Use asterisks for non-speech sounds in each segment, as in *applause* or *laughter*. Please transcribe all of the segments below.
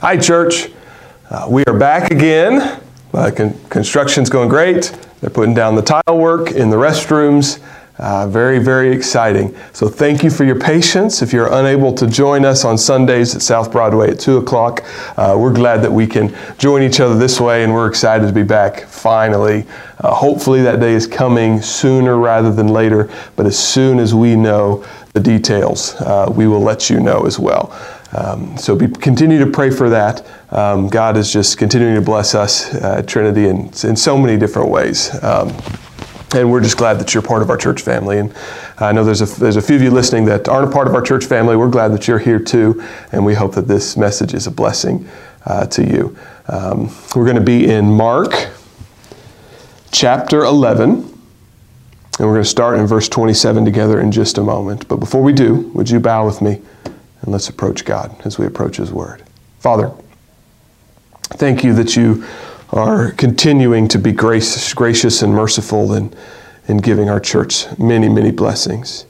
Hi, church. Uh, we are back again. Uh, con- construction's going great. They're putting down the tile work in the restrooms. Uh, very, very exciting. So, thank you for your patience. If you're unable to join us on Sundays at South Broadway at 2 o'clock, uh, we're glad that we can join each other this way, and we're excited to be back finally. Uh, hopefully, that day is coming sooner rather than later, but as soon as we know the details, uh, we will let you know as well. Um, so be, continue to pray for that. Um, God is just continuing to bless us uh, at Trinity in, in so many different ways. Um, and we're just glad that you're part of our church family. And I know there's a, there's a few of you listening that aren't a part of our church family. We're glad that you're here too. And we hope that this message is a blessing uh, to you. Um, we're going to be in Mark chapter 11. And we're going to start in verse 27 together in just a moment. But before we do, would you bow with me? And let's approach God as we approach His Word. Father, thank you that you are continuing to be gracious, gracious and merciful in, in giving our church many, many blessings.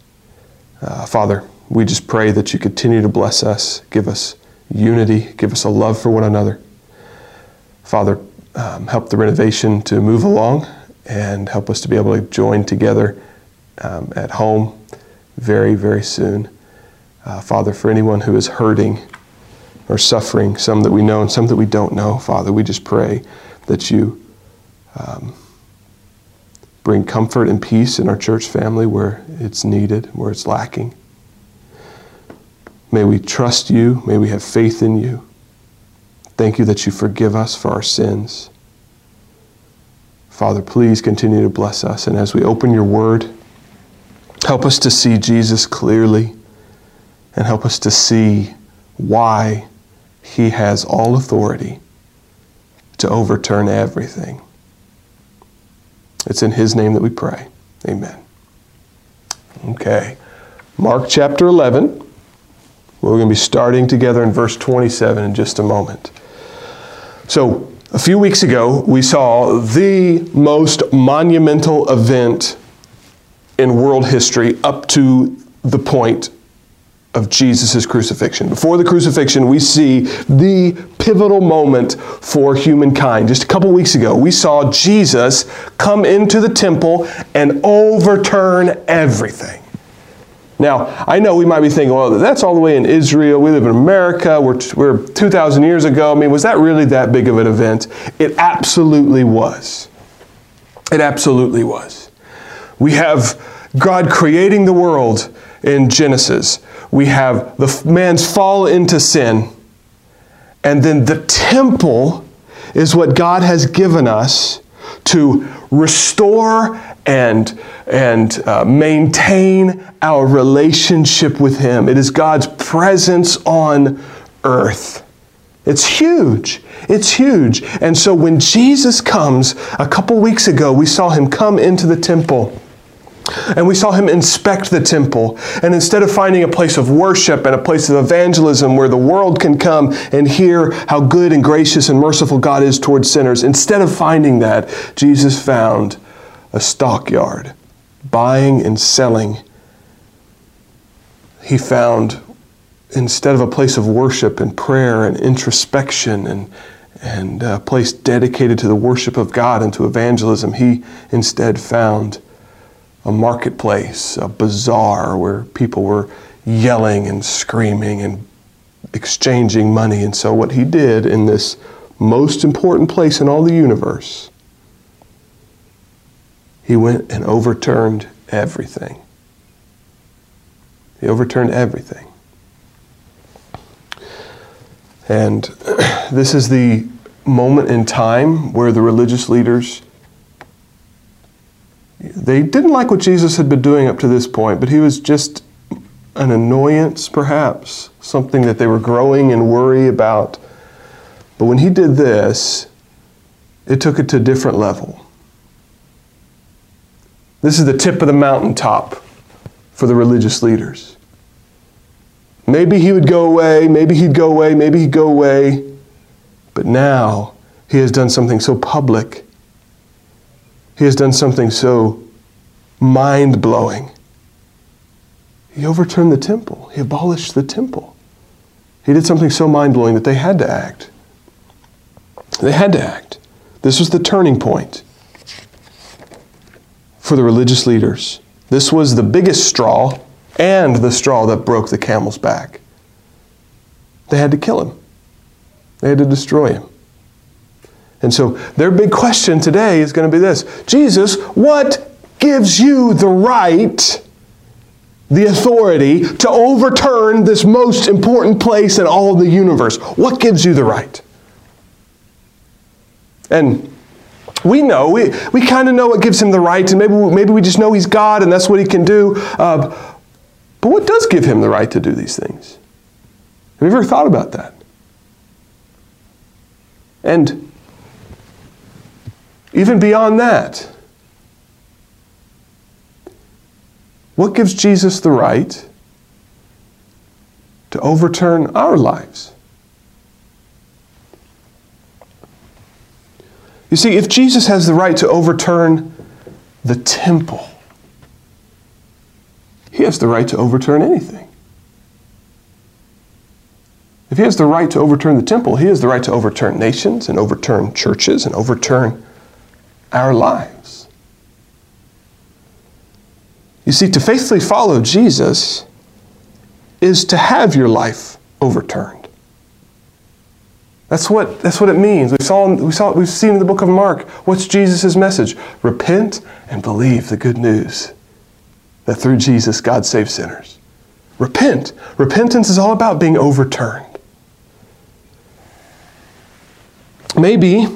Uh, Father, we just pray that you continue to bless us, give us unity, give us a love for one another. Father, um, help the renovation to move along and help us to be able to join together um, at home very, very soon. Uh, Father, for anyone who is hurting or suffering, some that we know and some that we don't know, Father, we just pray that you um, bring comfort and peace in our church family where it's needed, where it's lacking. May we trust you. May we have faith in you. Thank you that you forgive us for our sins. Father, please continue to bless us. And as we open your word, help us to see Jesus clearly and help us to see why he has all authority to overturn everything. It's in his name that we pray. Amen. Okay. Mark chapter 11. We're going to be starting together in verse 27 in just a moment. So, a few weeks ago, we saw the most monumental event in world history up to the point of Jesus' crucifixion. Before the crucifixion, we see the pivotal moment for humankind. Just a couple weeks ago, we saw Jesus come into the temple and overturn everything. Now, I know we might be thinking, well, that's all the way in Israel. We live in America. We're, we're 2,000 years ago. I mean, was that really that big of an event? It absolutely was. It absolutely was. We have God creating the world in Genesis. We have the man's fall into sin. And then the temple is what God has given us to restore and, and uh, maintain our relationship with Him. It is God's presence on earth. It's huge. It's huge. And so when Jesus comes, a couple weeks ago, we saw him come into the temple. And we saw him inspect the temple. And instead of finding a place of worship and a place of evangelism where the world can come and hear how good and gracious and merciful God is towards sinners, instead of finding that, Jesus found a stockyard, buying and selling. He found, instead of a place of worship and prayer and introspection and, and a place dedicated to the worship of God and to evangelism, he instead found a marketplace, a bazaar where people were yelling and screaming and exchanging money. And so, what he did in this most important place in all the universe, he went and overturned everything. He overturned everything. And *clears throat* this is the moment in time where the religious leaders they didn't like what Jesus had been doing up to this point, but he was just an annoyance, perhaps, something that they were growing in worry about. But when he did this, it took it to a different level. This is the tip of the mountaintop for the religious leaders. Maybe he would go away, maybe he'd go away, maybe he'd go away. But now he has done something so public he has done something so mind blowing. He overturned the temple, he abolished the temple. He did something so mind blowing that they had to act. They had to act. This was the turning point for the religious leaders. This was the biggest straw and the straw that broke the camel's back. They had to kill him, they had to destroy him. And so their big question today is going to be this Jesus, what gives you the right, the authority to overturn this most important place in all the universe? What gives you the right? And we know, we, we kind of know what gives him the right, and maybe, maybe we just know he's God and that's what he can do. Uh, but what does give him the right to do these things? Have you ever thought about that? And even beyond that, what gives Jesus the right to overturn our lives? You see, if Jesus has the right to overturn the temple, he has the right to overturn anything. If he has the right to overturn the temple, he has the right to overturn nations and overturn churches and overturn our lives. You see, to faithfully follow Jesus is to have your life overturned. That's what, that's what it means. We saw, we saw, we've seen in the book of Mark. What's Jesus' message? Repent and believe the good news that through Jesus, God saves sinners. Repent. Repentance is all about being overturned. Maybe,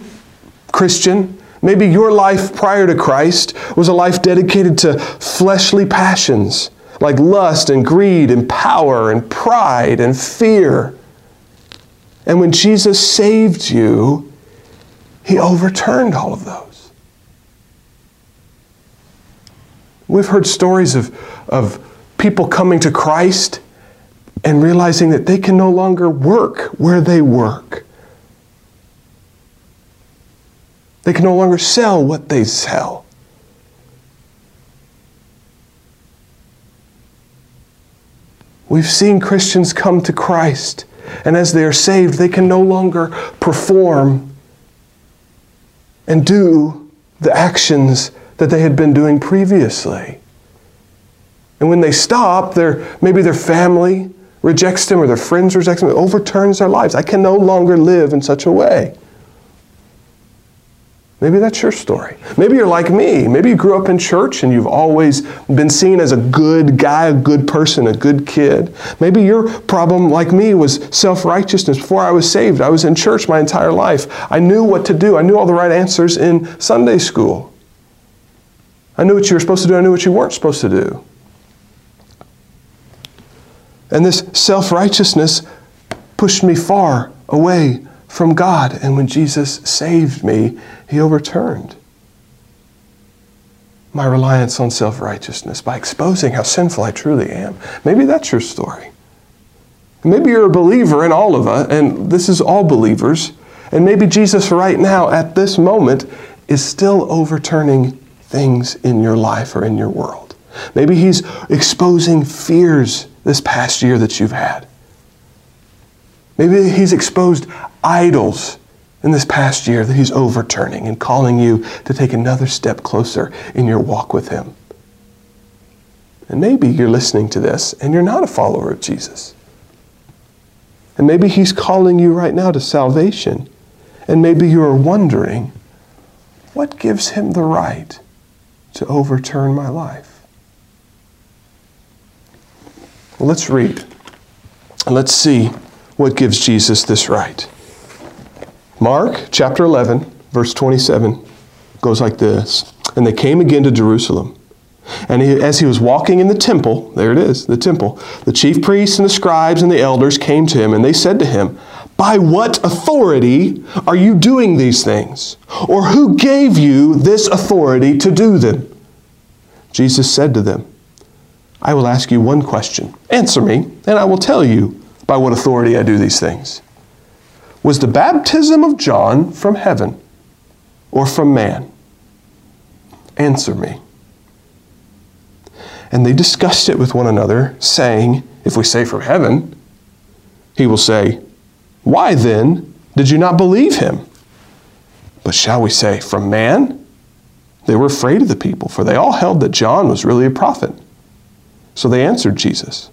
Christian, maybe your life prior to Christ was a life dedicated to fleshly passions like lust and greed and power and pride and fear. And when Jesus saved you, he overturned all of those. We've heard stories of, of people coming to Christ and realizing that they can no longer work where they work. They can no longer sell what they sell. We've seen Christians come to Christ and as they are saved, they can no longer perform and do the actions that they had been doing previously. And when they stop, their, maybe their family rejects them or their friends reject them, it overturns their lives. I can no longer live in such a way. Maybe that's your story. Maybe you're like me. Maybe you grew up in church and you've always been seen as a good guy, a good person, a good kid. Maybe your problem, like me, was self righteousness. Before I was saved, I was in church my entire life. I knew what to do, I knew all the right answers in Sunday school. I knew what you were supposed to do, I knew what you weren't supposed to do. And this self righteousness pushed me far away from God. And when Jesus saved me, he overturned my reliance on self righteousness by exposing how sinful I truly am. Maybe that's your story. Maybe you're a believer in all of us, and this is all believers. And maybe Jesus, right now, at this moment, is still overturning things in your life or in your world. Maybe He's exposing fears this past year that you've had. Maybe He's exposed idols in this past year that He's overturning and calling you to take another step closer in your walk with Him. And maybe you're listening to this and you're not a follower of Jesus. And maybe He's calling you right now to salvation. And maybe you are wondering, what gives Him the right to overturn my life? Well, let's read. Let's see what gives Jesus this right. Mark chapter 11, verse 27 goes like this And they came again to Jerusalem. And he, as he was walking in the temple, there it is, the temple, the chief priests and the scribes and the elders came to him, and they said to him, By what authority are you doing these things? Or who gave you this authority to do them? Jesus said to them, I will ask you one question. Answer me, and I will tell you by what authority I do these things. Was the baptism of John from heaven or from man? Answer me. And they discussed it with one another, saying, If we say from heaven, he will say, Why then did you not believe him? But shall we say, From man? They were afraid of the people, for they all held that John was really a prophet. So they answered Jesus,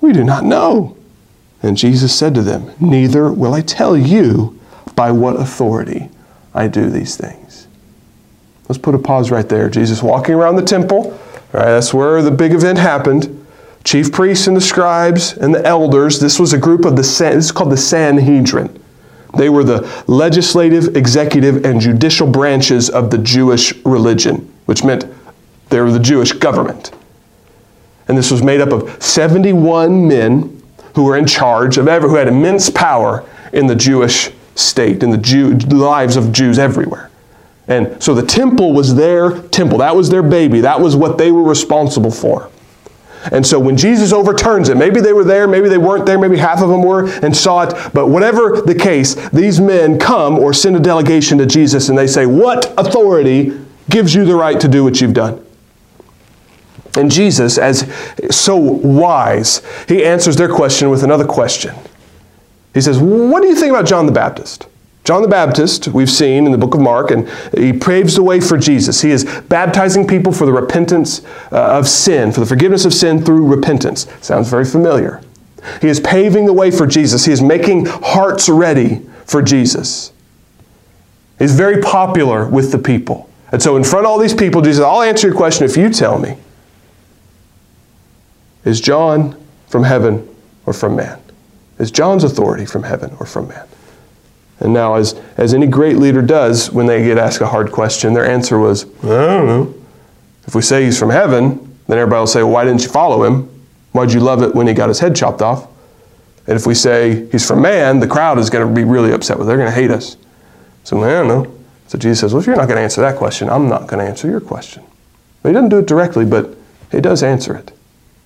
We do not know. And Jesus said to them, Neither will I tell you by what authority I do these things. Let's put a pause right there. Jesus walking around the temple. Right, that's where the big event happened chief priests and the scribes and the elders. This was a group of the, this is called the Sanhedrin. They were the legislative, executive, and judicial branches of the Jewish religion, which meant they were the Jewish government. And this was made up of 71 men who were in charge of ever, who had immense power in the Jewish state, in the Jew, lives of Jews everywhere. And so the temple was their temple. That was their baby. That was what they were responsible for. And so when Jesus overturns it, maybe they were there, maybe they weren't there, maybe half of them were and saw it, but whatever the case, these men come or send a delegation to Jesus and they say, What authority gives you the right to do what you've done? And Jesus, as so wise, he answers their question with another question. He says, What do you think about John the Baptist? John the Baptist, we've seen in the book of Mark, and he paves the way for Jesus. He is baptizing people for the repentance uh, of sin, for the forgiveness of sin through repentance. Sounds very familiar. He is paving the way for Jesus. He is making hearts ready for Jesus. He's very popular with the people. And so, in front of all these people, Jesus, I'll answer your question if you tell me. Is John from heaven or from man? Is John's authority from heaven or from man? And now, as, as any great leader does when they get asked a hard question, their answer was, I don't know. If we say he's from heaven, then everybody will say, well, why didn't you follow him? Why'd you love it when he got his head chopped off? And if we say he's from man, the crowd is going to be really upset with. They're going to hate us. So I don't know. So Jesus says, well, if you're not going to answer that question, I'm not going to answer your question. But he doesn't do it directly, but he does answer it.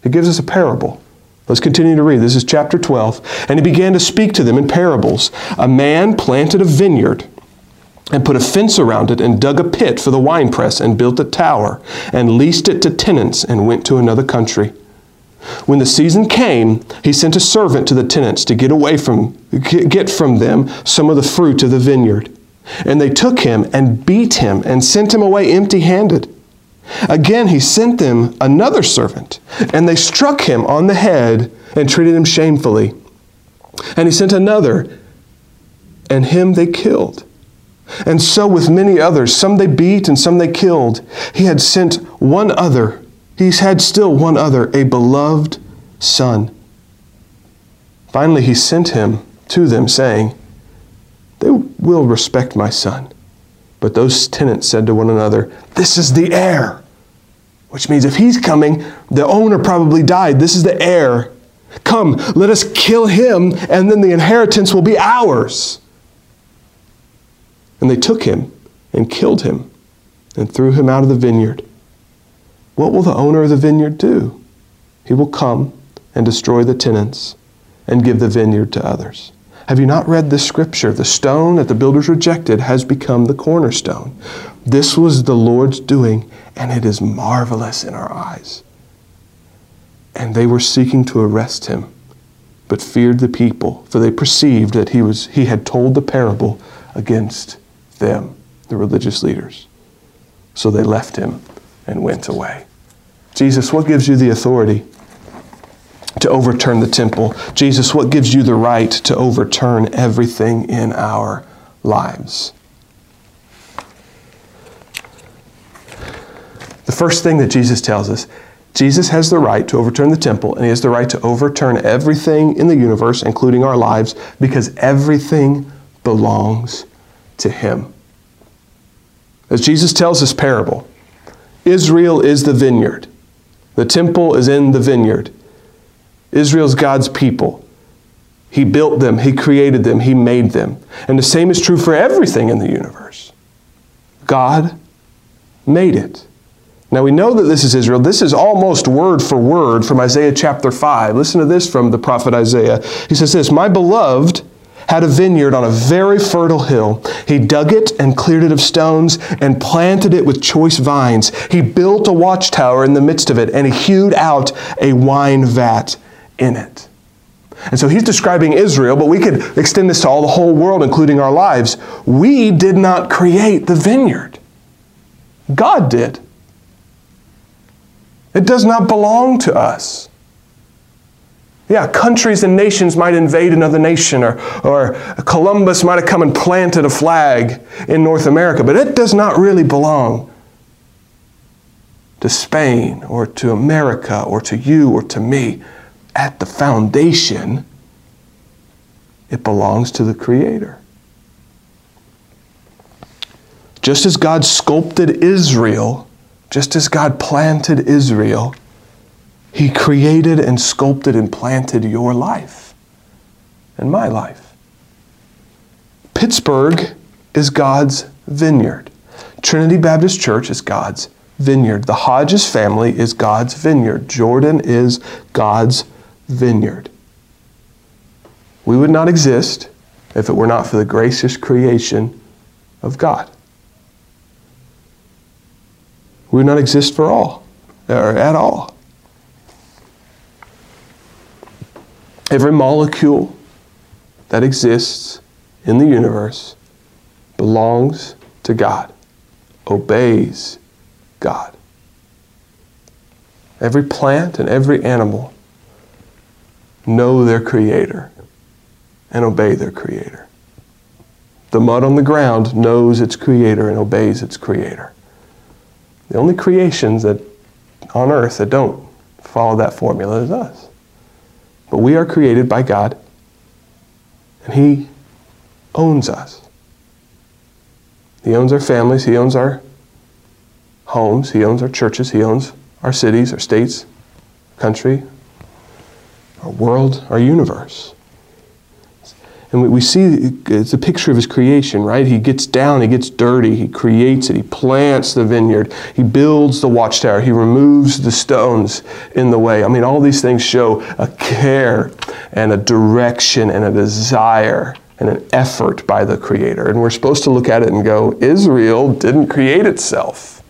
He gives us a parable. Let's continue to read. This is chapter 12. And he began to speak to them in parables. A man planted a vineyard and put a fence around it and dug a pit for the winepress and built a tower and leased it to tenants and went to another country. When the season came, he sent a servant to the tenants to get away from get from them some of the fruit of the vineyard. And they took him and beat him and sent him away empty-handed. Again, he sent them another servant, and they struck him on the head and treated him shamefully. And he sent another, and him they killed. And so with many others, some they beat and some they killed. He had sent one other, he had still one other, a beloved son. Finally, he sent him to them, saying, They will respect my son. But those tenants said to one another, This is the heir. Which means if he's coming, the owner probably died. This is the heir. Come, let us kill him, and then the inheritance will be ours. And they took him and killed him and threw him out of the vineyard. What will the owner of the vineyard do? He will come and destroy the tenants and give the vineyard to others. Have you not read this scripture? The stone that the builders rejected has become the cornerstone. This was the Lord's doing, and it is marvelous in our eyes. And they were seeking to arrest him, but feared the people, for they perceived that he, was, he had told the parable against them, the religious leaders. So they left him and went away. Jesus, what gives you the authority to overturn the temple. Jesus, what gives you the right to overturn everything in our lives? The first thing that Jesus tells us Jesus has the right to overturn the temple, and he has the right to overturn everything in the universe, including our lives, because everything belongs to him. As Jesus tells this parable, Israel is the vineyard. The temple is in the vineyard. Israel's God's people. He built them, He created them, He made them. And the same is true for everything in the universe. God made it. Now we know that this is Israel. This is almost word for word from Isaiah chapter 5. Listen to this from the prophet Isaiah. He says this My beloved had a vineyard on a very fertile hill. He dug it and cleared it of stones and planted it with choice vines. He built a watchtower in the midst of it and he hewed out a wine vat in it. And so he's describing Israel, but we could extend this to all the whole world, including our lives. We did not create the vineyard, God did. It does not belong to us. Yeah, countries and nations might invade another nation, or, or Columbus might have come and planted a flag in North America, but it does not really belong to Spain or to America or to you or to me. At the foundation, it belongs to the Creator. Just as God sculpted Israel, just as God planted Israel, He created and sculpted and planted your life and my life. Pittsburgh is God's vineyard. Trinity Baptist Church is God's vineyard. The Hodges family is God's vineyard. Jordan is God's vineyard. We would not exist if it were not for the gracious creation of God. We would not exist for all, or at all. Every molecule that exists in the universe belongs to God, obeys God. Every plant and every animal know their Creator and obey their Creator. The mud on the ground knows its Creator and obeys its Creator. The only creations that on earth that don't follow that formula is us. But we are created by God, and He owns us. He owns our families, He owns our homes, He owns our churches, He owns our cities, our states, country, our world, our universe. And we, see it's a picture of his creation, right? He gets down, he gets dirty, he creates it, he plants the vineyard, he builds the watchtower, he removes the stones in the way. I mean, all these things show a care and a direction and a desire and an effort by the Creator. And we're supposed to look at it and go, Israel didn't create itself.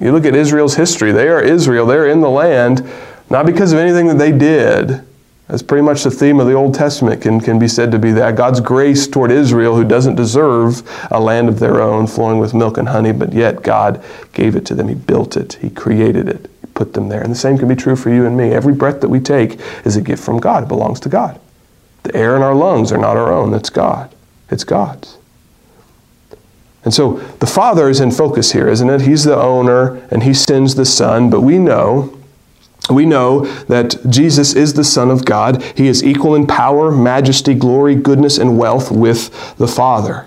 You look at Israel's history, they are Israel, they're in the land not because of anything that they did. That's pretty much the theme of the Old Testament, can, can be said to be that. God's grace toward Israel, who doesn't deserve a land of their own flowing with milk and honey, but yet God gave it to them. He built it, He created it, He put them there. And the same can be true for you and me. Every breath that we take is a gift from God, it belongs to God. The air in our lungs are not our own, it's God. It's God's. And so the Father is in focus here, isn't it? He's the owner and He sends the Son, but we know we know that Jesus is the Son of God. He is equal in power, majesty, glory, goodness, and wealth with the Father.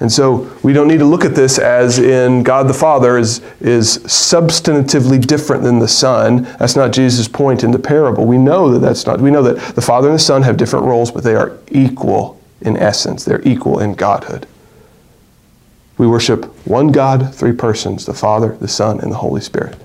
And so we don't need to look at this as in God the Father is, is substantively different than the Son. That's not Jesus' point in the parable. We know that that's not. We know that the Father and the Son have different roles, but they are equal in essence. They're equal in Godhood. We worship one God, three persons, the Father, the Son, and the Holy Spirit.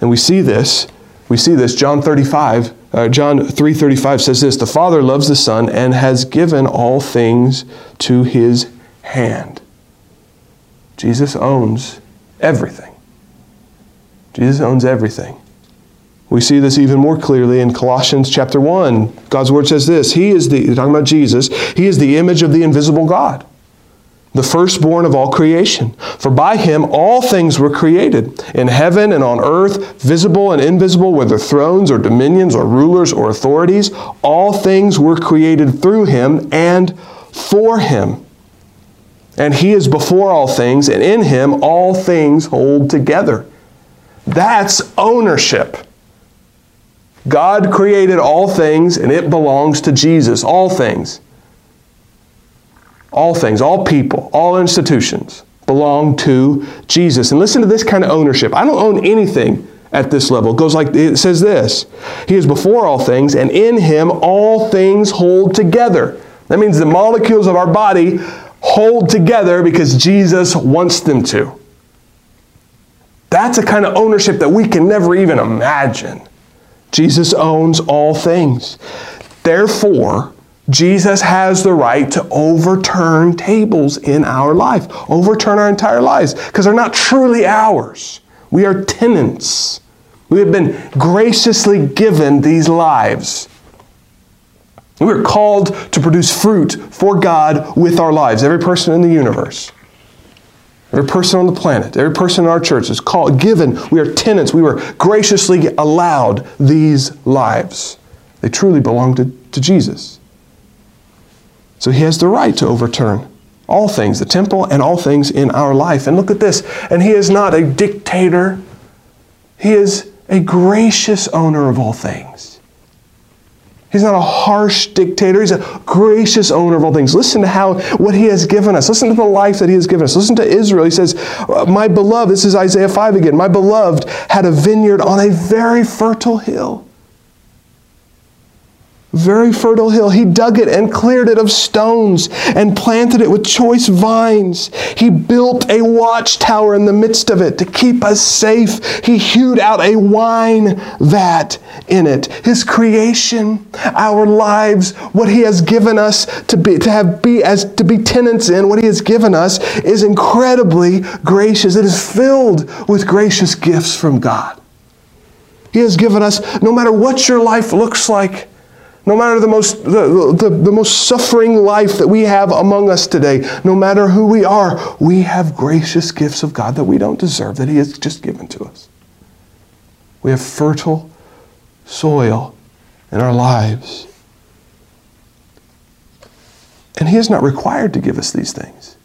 And we see this. We see this. John 35, uh, John 3:35 says this: "The Father loves the Son and has given all things to his hand." Jesus owns everything. Jesus owns everything. We see this even more clearly in Colossians chapter 1. God's word says this He is the, talking about Jesus, He is the image of the invisible God the firstborn of all creation. For by him all things were created, in heaven and on earth, visible and invisible, whether thrones or dominions or rulers or authorities. All things were created through him and for him. And he is before all things, and in him all things hold together. That's ownership. God created all things, and it belongs to Jesus, all things. All things, all people, all institutions belong to Jesus. And listen to this kind of ownership. I don't own anything at this level. It goes like it says this He is before all things, and in him all things hold together. That means the molecules of our body hold together because Jesus wants them to. That's a kind of ownership that we can never even imagine. Jesus owns all things. Therefore, Jesus has the right to overturn tables in our life, overturn our entire lives, because they're not truly ours. We are tenants We have been graciously given these lives. We are called to produce fruit for God with our lives. Every person in the universe, every person on the planet, every person in our church is called, given. We are tenants. We were graciously allowed these lives. They truly belong to, to Jesus. So he has the right to overturn all things, the temple and all things in our life. And look at this. And he is not a dictator, he is a gracious owner of all things. He's not a harsh dictator. He's a gracious owner of all things. Listen to how what he has given us. Listen to the life that he has given us. Listen to Israel. He says, uh, My beloved, this is Isaiah 5 again. My beloved had a vineyard on a very fertile hill very fertile hill. He dug it and cleared it of stones and planted it with choice vines. He built a watchtower in the midst of it to keep us safe. He hewed out a wine vat in it. His creation, our lives, what he has given us to be to have be as to be tenants in, what he has given us is incredibly gracious. It is filled with gracious gifts from God. He has given us no matter what your life looks like, no matter the most, the, the, the, most suffering life that we have among us today, no matter who we are, we have gracious gifts of God that we don't deserve, that He has just given to us. We have fertile soil in our lives. And He is not required to give us these things.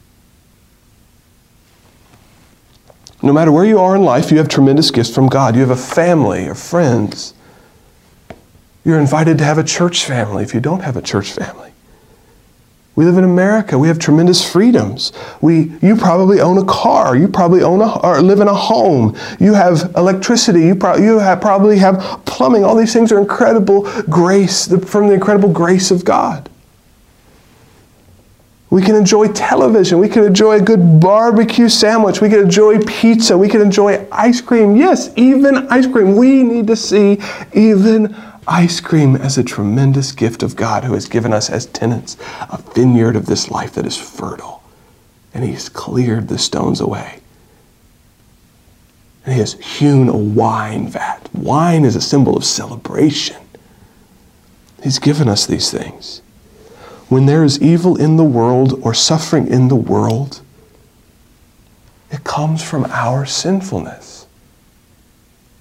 No matter where you are in life, you have tremendous gifts from God. You have a family or friends you're invited to have a church family if you don't have a church family. We live in America. We have tremendous freedoms. We, you probably own a car. You probably own a, or live in a home. You have electricity. You, pro, you have, probably have plumbing. All these things are incredible grace from the incredible grace of God. We can enjoy television. We can enjoy a good barbecue sandwich. We can enjoy pizza. We can enjoy ice cream. Yes, even ice cream. We need to see even ice cream as a tremendous gift of God who has given us as tenants a vineyard of this life that is fertile. And He's cleared the stones away. And He has hewn a wine vat. Wine is a symbol of celebration. He's given us these things. When there is evil in the world or suffering in the world, it comes from our sinfulness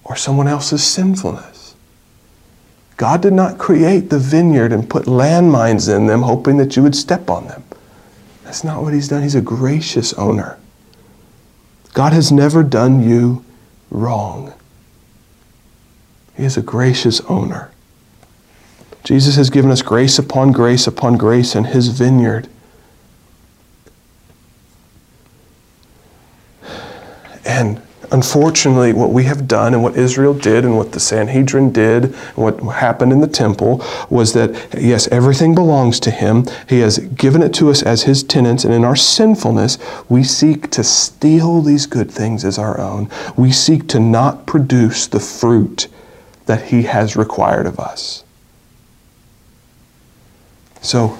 or someone else's sinfulness. God did not create the vineyard and put landmines in them hoping that you would step on them. That's not what He's done. He's a gracious owner. God has never done you wrong. He is a gracious owner. Jesus has given us grace upon grace upon grace in His vineyard. And Unfortunately, what we have done and what Israel did and what the Sanhedrin did, and what happened in the temple, was that, yes, everything belongs to Him. He has given it to us as His tenants, and in our sinfulness, we seek to steal these good things as our own. We seek to not produce the fruit that He has required of us. So,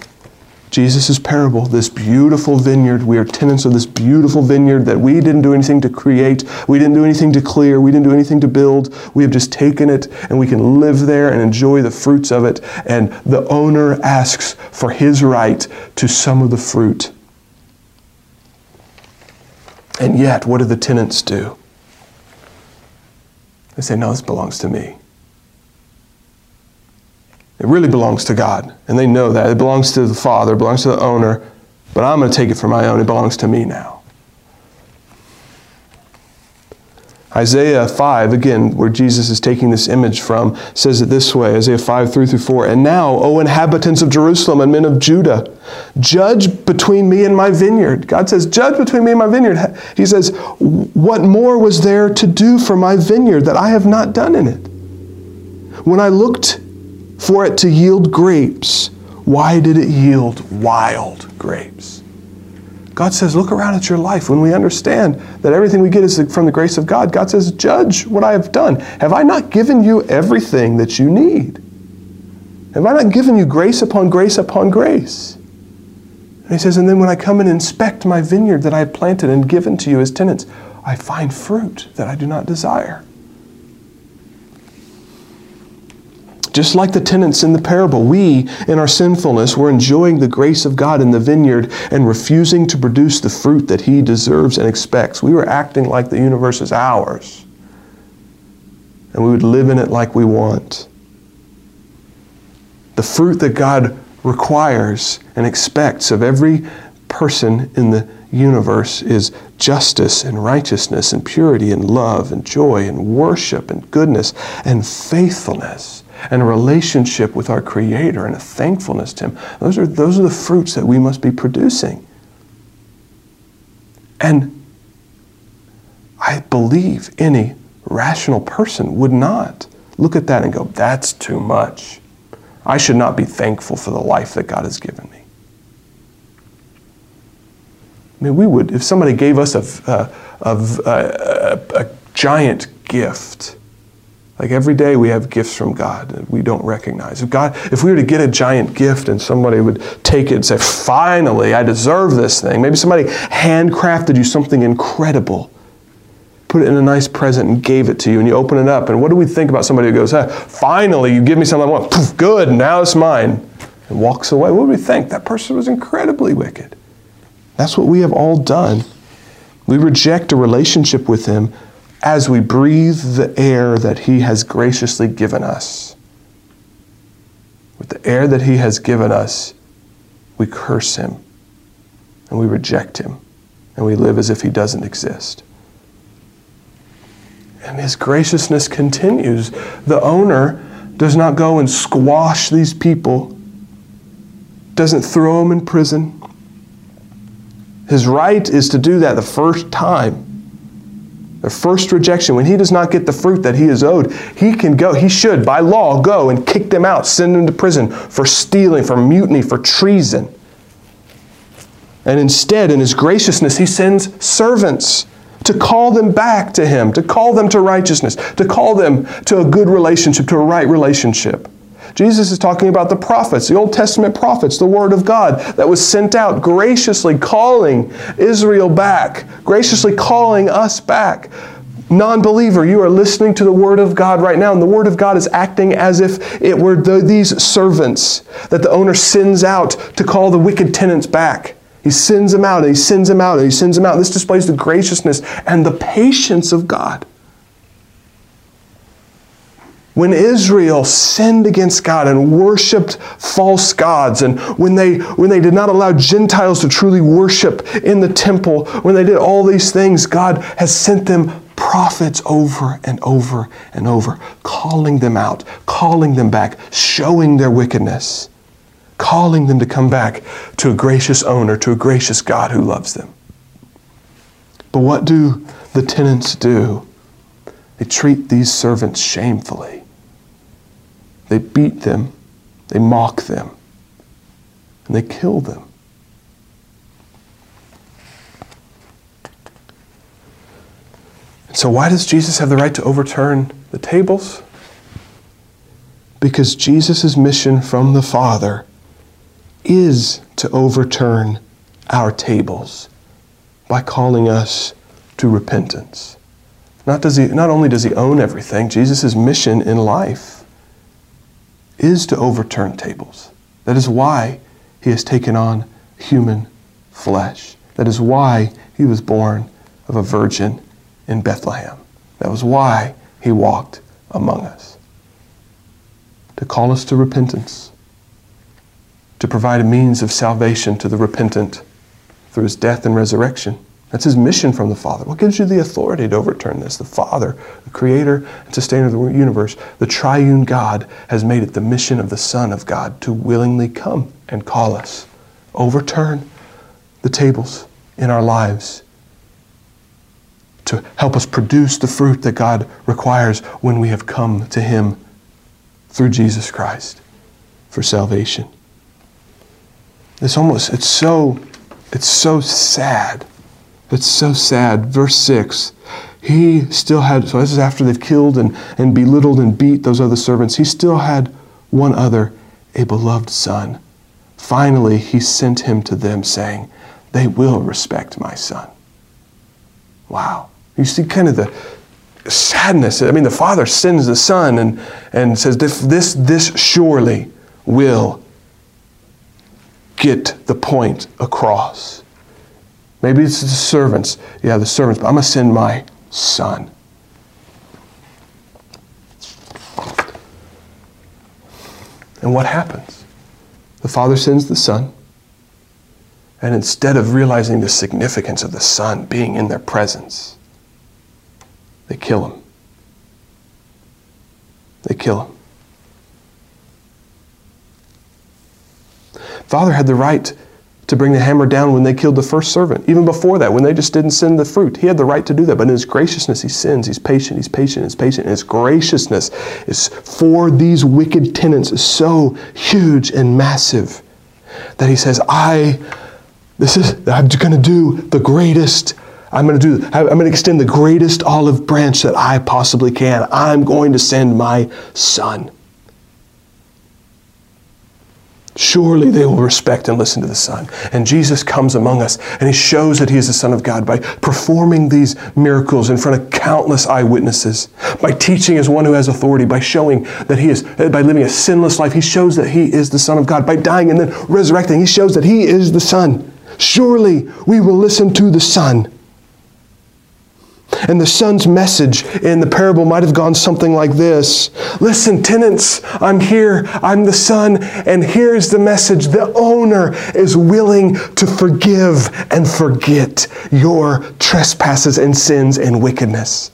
Jesus' parable, this beautiful vineyard. We are tenants of this beautiful vineyard that we didn't do anything to create. We didn't do anything to clear. We didn't do anything to build. We have just taken it and we can live there and enjoy the fruits of it. And the owner asks for his right to some of the fruit. And yet, what do the tenants do? They say, No, this belongs to me. It really belongs to God. And they know that. It belongs to the Father, it belongs to the owner, but I'm going to take it for my own. It belongs to me now. Isaiah 5, again, where Jesus is taking this image from, says it this way Isaiah 5, 3 through 4. And now, O inhabitants of Jerusalem and men of Judah, judge between me and my vineyard. God says, Judge between me and my vineyard. He says, What more was there to do for my vineyard that I have not done in it? When I looked for it to yield grapes. Why did it yield wild grapes? God says, look around at your life. When we understand that everything we get is from the grace of God, God says, judge what I have done. Have I not given you everything that you need? Have I not given you grace upon grace upon grace? And he says, and then when I come and inspect my vineyard that I have planted and given to you as tenants, I find fruit that I do not desire. Just like the tenants in the parable, we, in our sinfulness, were enjoying the grace of God in the vineyard and refusing to produce the fruit that He deserves and expects. We were acting like the universe is ours, and we would live in it like we want. The fruit that God requires and expects of every person in the universe is justice and righteousness and purity and love and joy and worship and goodness and faithfulness and a relationship with our Creator and a thankfulness to Him. Those are, those are the fruits that we must be producing. And I believe any rational person would not look at that and go, that's too much. I should not be thankful for the life that God has given me. I mean, we would, if somebody gave us a, a, a, a, giant gift, like every day we have gifts from God that we don't recognize. If God, if we were to get a giant gift and somebody would take it and say, finally, I deserve this thing. Maybe somebody handcrafted you something incredible, put it in a nice present and gave it to you, and you open it up. And what do we think about somebody who goes, hey, finally, you give me something I want. Poof, good, now it's mine. And walks away. What do we think? That person was incredibly wicked. That's what we have all done. We reject a relationship with Him as we breathe the air that He has graciously given us. With the air that He has given us, we curse Him and we reject Him and we live as if He doesn't exist. And His graciousness continues. The owner does not go and squash these people, doesn't throw them in prison his right is to do that the first time. The first rejection, when he does not get the fruit that he is owed, he can go, he should, by law, go and kick them out, send them to prison for stealing, for mutiny, for treason. And instead, in his graciousness, he sends servants to call them back to him, to call them to righteousness, to call them to a good relationship, to a right relationship. Jesus is talking about the prophets, the Old Testament prophets, the Word of God that was sent out, graciously calling Israel back, graciously calling us back. Non believer, you are listening to the Word of God right now, and the Word of God is acting as if it were the, these servants that the owner sends out to call the wicked tenants back. He sends them out, and he sends them out, and he sends them out. This displays the graciousness and the patience of God. When Israel sinned against God and worshiped false gods, and when they, when they did not allow Gentiles to truly worship in the temple, when they did all these things, God has sent them prophets over and over and over, calling them out, calling them back, showing their wickedness, calling them to come back to a gracious owner, to a gracious God who loves them. But what do the tenants do? They treat these servants shamefully. They beat them, they mock them, and they kill them. so, why does Jesus have the right to overturn the tables? Because Jesus' mission from the Father is to overturn our tables by calling us to repentance. Not, does he, not only does he own everything, Jesus' mission in life is to overturn tables. That is why he has taken on human flesh. That is why he was born of a virgin in Bethlehem. That was why he walked among us. To call us to repentance, to provide a means of salvation to the repentant through his death and resurrection that's his mission from the Father. What gives you the authority to overturn this? The Father, the creator and sustainer of the universe, the triune God, has made it the mission of the Son of God to willingly come and call us. Overturn the tables in our lives to help us produce the fruit that God requires when we have come to Him through Jesus Christ for salvation. It's almost, it's so, it's so sad it's so sad. Verse 6 He still had, so this is after they've killed and, and belittled and beat those other servants, he still had one other, a beloved son. Finally, he sent him to them, saying, They will respect my son. Wow. You see kind of the, sadness. I mean, the Father sends the Son and, and says, this, this, this surely will get the point across. Maybe it's the servants. Yeah, the servants, but I'm going to send my Son. And what happens? The Father sends the Son. And instead of realizing the significance of the Son being in their presence, they kill him. They kill him. Father had the right to bring the hammer down when they killed the first servant. Even before that, when they just didn't send the fruit, he had the right to do that. But in his graciousness, he sends. He's patient. He's patient. He's patient. And his graciousness is for these wicked tenants is so huge and massive that he says, "I, this is I'm going to do the greatest." I'm going to do. I'm going to extend the greatest olive branch that I possibly can. I'm going to send my son. Surely they will respect and listen to the Son. And Jesus comes among us and he shows that he is the Son of God by performing these miracles in front of countless eyewitnesses, by teaching as one who has authority, by showing that he is, by living a sinless life. He shows that he is the Son of God. By dying and then resurrecting, he shows that he is the Son. Surely we will listen to the Son. And the son's message in the parable might have gone something like this Listen, tenants, I'm here. I'm the son. And here's the message the owner is willing to forgive and forget your trespasses and sins and wickedness.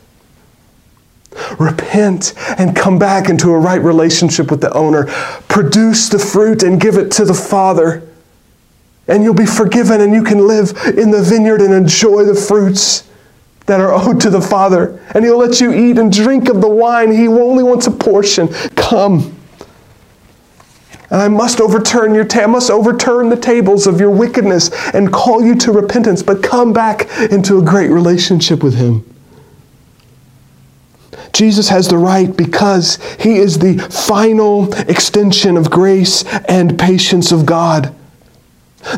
Repent and come back into a right relationship with the owner. Produce the fruit and give it to the Father. And you'll be forgiven and you can live in the vineyard and enjoy the fruits that are owed to the Father, and He'll let you eat and drink of the wine. He only wants a portion. Come. And I must overturn your ta- I must overturn the tables of your wickedness and call you to repentance, but come back into a great relationship with Him. Jesus has the right because He is the final extension of grace and patience of God.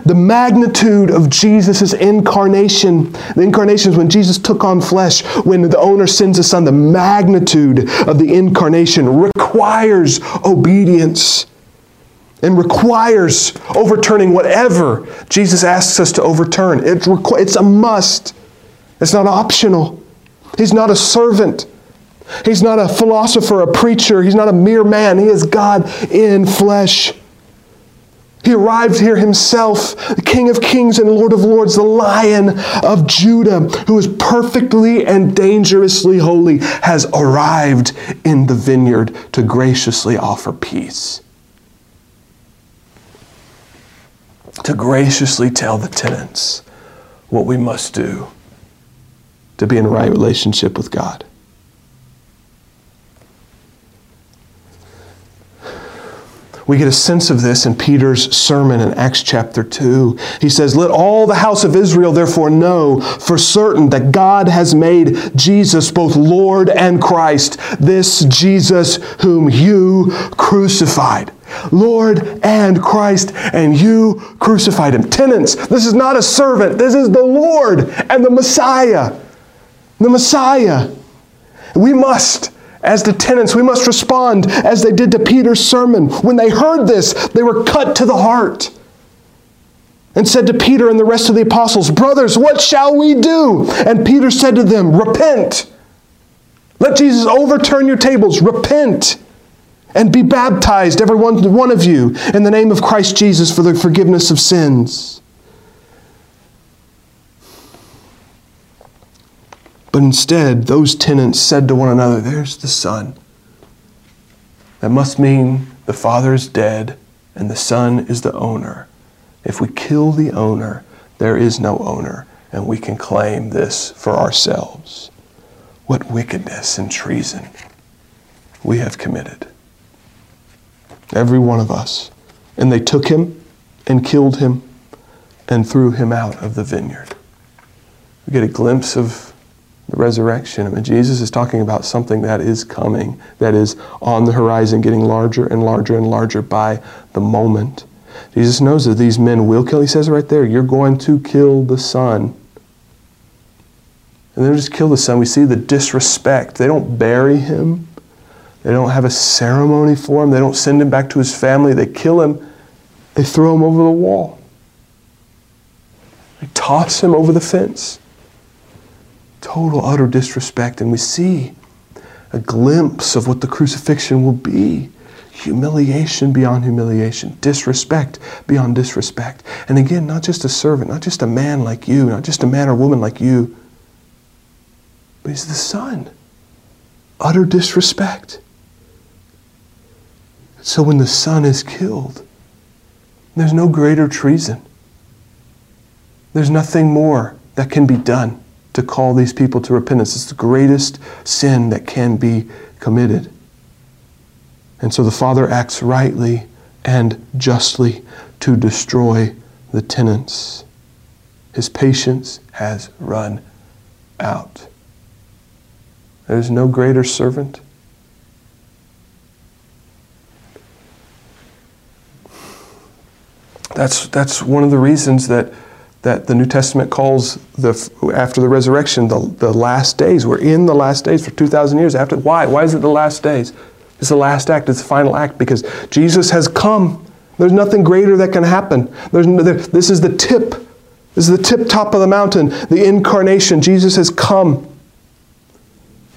The magnitude of Jesus' incarnation, the incarnation is when Jesus took on flesh, when the owner sends his son, the magnitude of the incarnation requires obedience and requires overturning whatever Jesus asks us to overturn. It requ- it's a must, it's not optional. He's not a servant. He's not a philosopher, a preacher. He's not a mere man. He is God in flesh. He arrived here himself, the King of Kings and Lord of Lords, the Lion of Judah, who is perfectly and dangerously holy, has arrived in the vineyard to graciously offer peace. To graciously tell the tenants what we must do to be in right relationship with God. We get a sense of this in Peter's sermon in Acts chapter 2. He says, Let all the house of Israel therefore know for certain that God has made Jesus both Lord and Christ, this Jesus whom you crucified. Lord and Christ, and you crucified him. Tenants, this is not a servant, this is the Lord and the Messiah. The Messiah. We must as the tenants, we must respond as they did to Peter's sermon. When they heard this, they were cut to the heart and said to Peter and the rest of the apostles, Brothers, what shall we do? And Peter said to them, Repent. Let Jesus overturn your tables. Repent and be baptized, every one, of you, in the name of Christ Jesus for the forgiveness of sins. But instead, those tenants said to one another, There's the son. That must mean the father is dead and the son is the owner. If we kill the owner, there is no owner, and we can claim this for ourselves. What wickedness and treason we have committed. Every one of us. And they took him and killed him and threw him out of the vineyard. We get a glimpse of the resurrection. I mean, Jesus is talking about something that is coming, that is on the horizon, getting larger and larger and larger by the moment. Jesus knows that these men will kill. He says right there, You're going to kill the Son. And they just kill the son. We see the disrespect. They don't bury him. They don't have a ceremony for him. They don't send him back to his family. They kill him. They throw him over the wall. They toss him over the fence. Total, utter disrespect. And we see a glimpse of what the crucifixion will be humiliation beyond humiliation, disrespect beyond disrespect. And again, not just a servant, not just a man like you, not just a man or woman like you, but he's the son. Utter disrespect. So when the son is killed, there's no greater treason. There's nothing more that can be done to call these people to repentance. It's the greatest sin that can be committed. And so the Father acts rightly and justly to destroy the tenants. His patience has run out. There's no greater servant. That's, that's one of the reasons that, that the New Testament calls the, after the resurrection the, the last days. We're in the last days for 2,000 years. After, why? Why is it the last days? It's the last act, it's the final act because Jesus has come. There's nothing greater that can happen. There's, there, this is the tip. This is the tip top of the mountain, the incarnation. Jesus has come.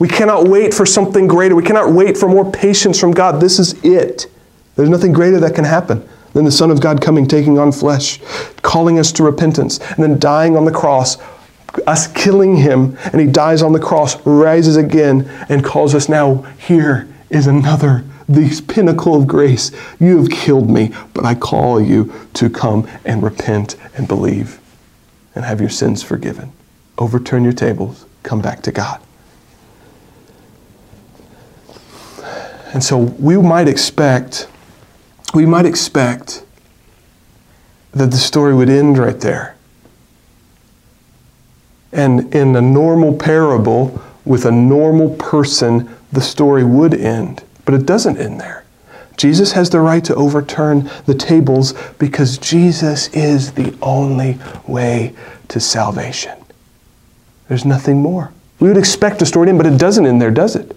We cannot wait for something greater. We cannot wait for more patience from God. This is it. There's nothing greater that can happen than the Son of God coming, taking on flesh, calling us to repentance, and then dying on the cross, us killing him, and he dies on the cross, rises again, and calls us now, here is another, the pinnacle of grace. You have killed me, but I call you to come and repent and believe and have your sins forgiven. Overturn your tables, come back to God. And so we might expect, we might expect that the story would end right there. And in a normal parable with a normal person, the story would end. But it doesn't end there. Jesus has the right to overturn the tables because Jesus is the only way to salvation. There's nothing more. We would expect a story to end, but it doesn't end there, does it?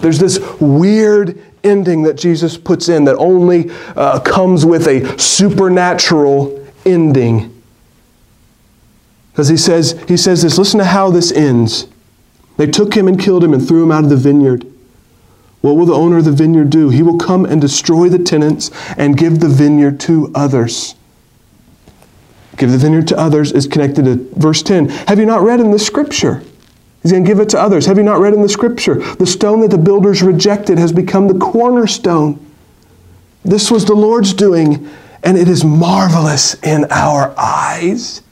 There's this weird ending that Jesus puts in that only uh, comes with a supernatural ending. Because he says, he says this, listen to how this ends. They took him and killed him and threw him out of the vineyard. What will the owner of the vineyard do? He will come and destroy the tenants and give the vineyard to others. Give the vineyard to others is connected to verse 10. Have you not read in the scripture? He's going to give it to others. Have you not read in the scripture? The stone that the builders rejected has become the cornerstone. This was the Lord's doing, and it is marvelous in our eyes.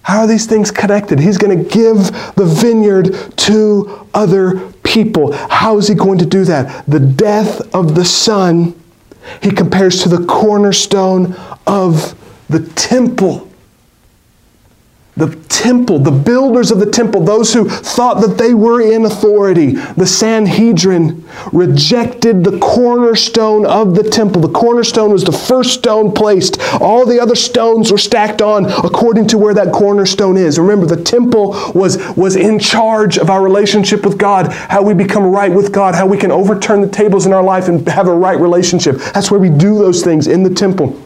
How are these things connected? He's going to give the vineyard to other people. How is he going to do that? The death of the Son, he compares to the cornerstone of the temple the temple, the builders of the temple, those who thought that they were in authority, the Sanhedrin, rejected the cornerstone of the temple. The cornerstone was the first stone placed. All the other stones were stacked on according to where that cornerstone is. Remember, the temple was, was in charge of our relationship with God, how we become right with God, how we can overturn the tables in our life and have a right relationship. That's where we do those things in the temple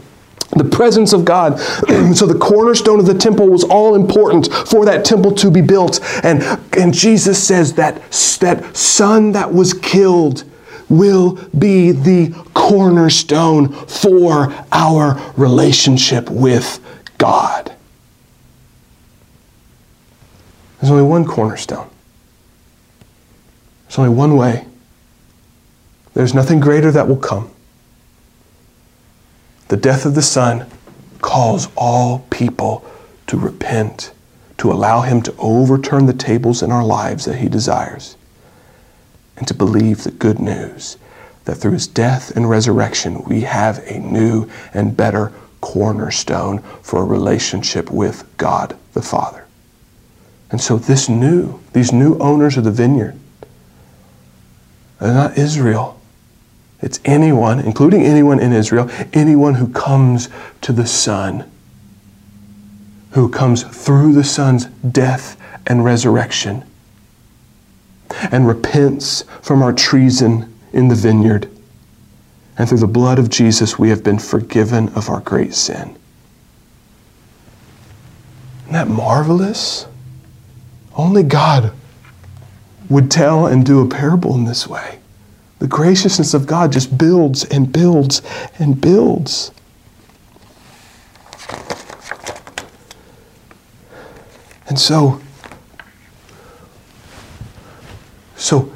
the presence of God. *clears throat* so the cornerstone of the temple was all important for that temple to be built. And, and Jesus says that that son that was killed will be the cornerstone for our relationship with God. There's only one cornerstone. There's only one way. There's nothing greater that will come the death of the Son calls all people to repent, to allow Him to overturn the tables in our lives that He desires, and to believe the good news that through His death and resurrection we have a new and better cornerstone for a relationship with God the Father. And so this new, these new owners of the vineyard, they're not Israel. It's anyone, including anyone in Israel, anyone who comes to the Son, who comes through the Son's death and resurrection and repents from our treason in the vineyard. And through the blood of Jesus, we have been forgiven of our great sin. Isn't that marvelous? Only God would tell and do a parable in this way. The graciousness of God just builds and builds and builds. And so, so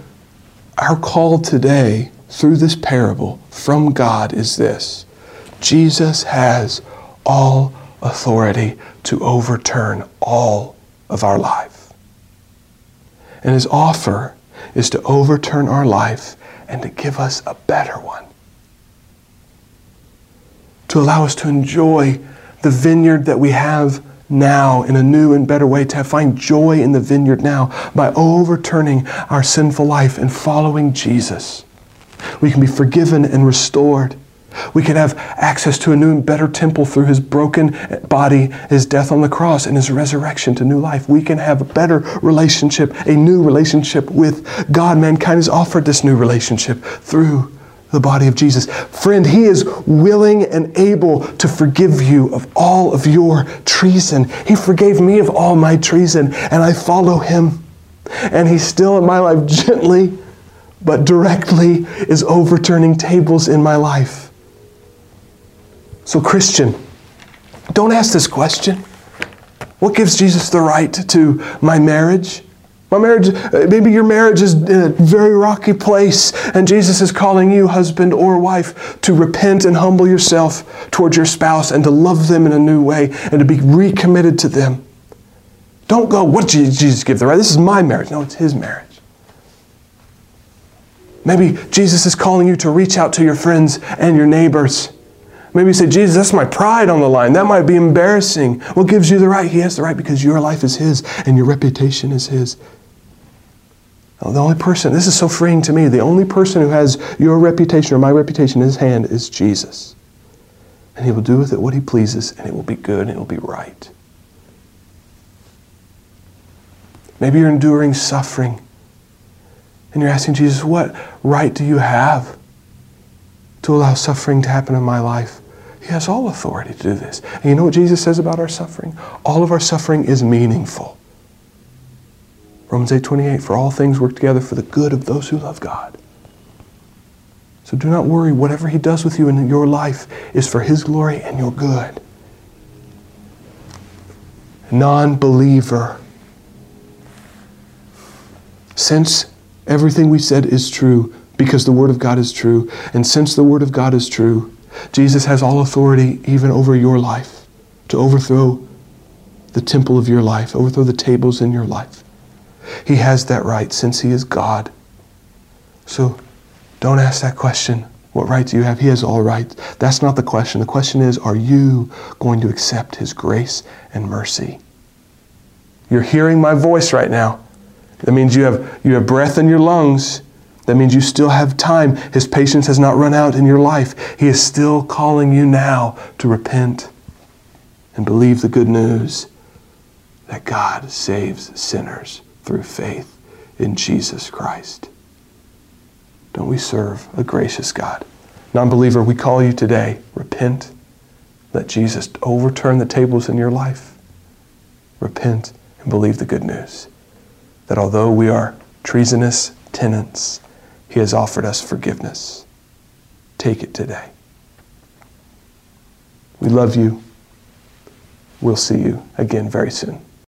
our call today through this parable from God is this Jesus has all authority to overturn all of our life. And his offer is to overturn our life and to give us a better one. To allow us to enjoy the vineyard that we have now in a new and better way, to find joy in the vineyard now by overturning our sinful life and following Jesus. We can be forgiven and restored. We can have access to a new and better temple through his broken body, his death on the cross, and his resurrection to new life. We can have a better relationship, a new relationship with God. Mankind has offered this new relationship through the body of Jesus. Friend, he is willing and able to forgive you of all of your treason. He forgave me of all my treason, and I follow him. And he's still in my life gently, but directly is overturning tables in my life. So, Christian, don't ask this question. What gives Jesus the right to my marriage? My marriage, uh, maybe your marriage is in a very rocky place, and Jesus is calling you, husband or wife, to repent and humble yourself towards your spouse and to love them in a new way and to be recommitted to them. Don't go, what did Jesus give the right? This is my marriage. No, it's his marriage. Maybe Jesus is calling you to reach out to your friends and your neighbors Maybe you say, Jesus, that's my pride on the line. That might be embarrassing. What gives you the right? He has the right because your life is His and your reputation is His. the only person, this is so freeing to me, the only person who has your reputation or my reputation in His hand is Jesus. And He will do with it what He pleases, and it will be good and it will be right. Maybe you're enduring suffering and you're asking Jesus, what right do you have to allow suffering to happen in my life? He has all authority to do this. And you know what Jesus says about our suffering? All of our suffering is meaningful. Romans 8 28, for all things work together for the good of those who love God. So do not worry. Whatever He does with you in your life is for His glory and your good. Non believer. Since everything we said is true, because the Word of God is true, and since the Word of God is true, Jesus has all authority even over your life to overthrow the temple of your life, overthrow the tables in your life. He has that right since He is God. So don't ask that question. What right do you have? He has all rights. That's not the question. The question is, are you going to accept His grace and mercy? You're hearing my voice right now. That means you have, you have breath in your lungs. That means you still have time. His patience has not run out in your life. He is still calling you now to repent and believe the good news that God saves sinners through faith in Jesus Christ. Don't we serve a gracious God? Non believer, we call you today. Repent. Let Jesus overturn the tables in your life. Repent and believe the good news that although we are treasonous tenants, he has offered us forgiveness. Take it today. We love you. We'll see you again very soon.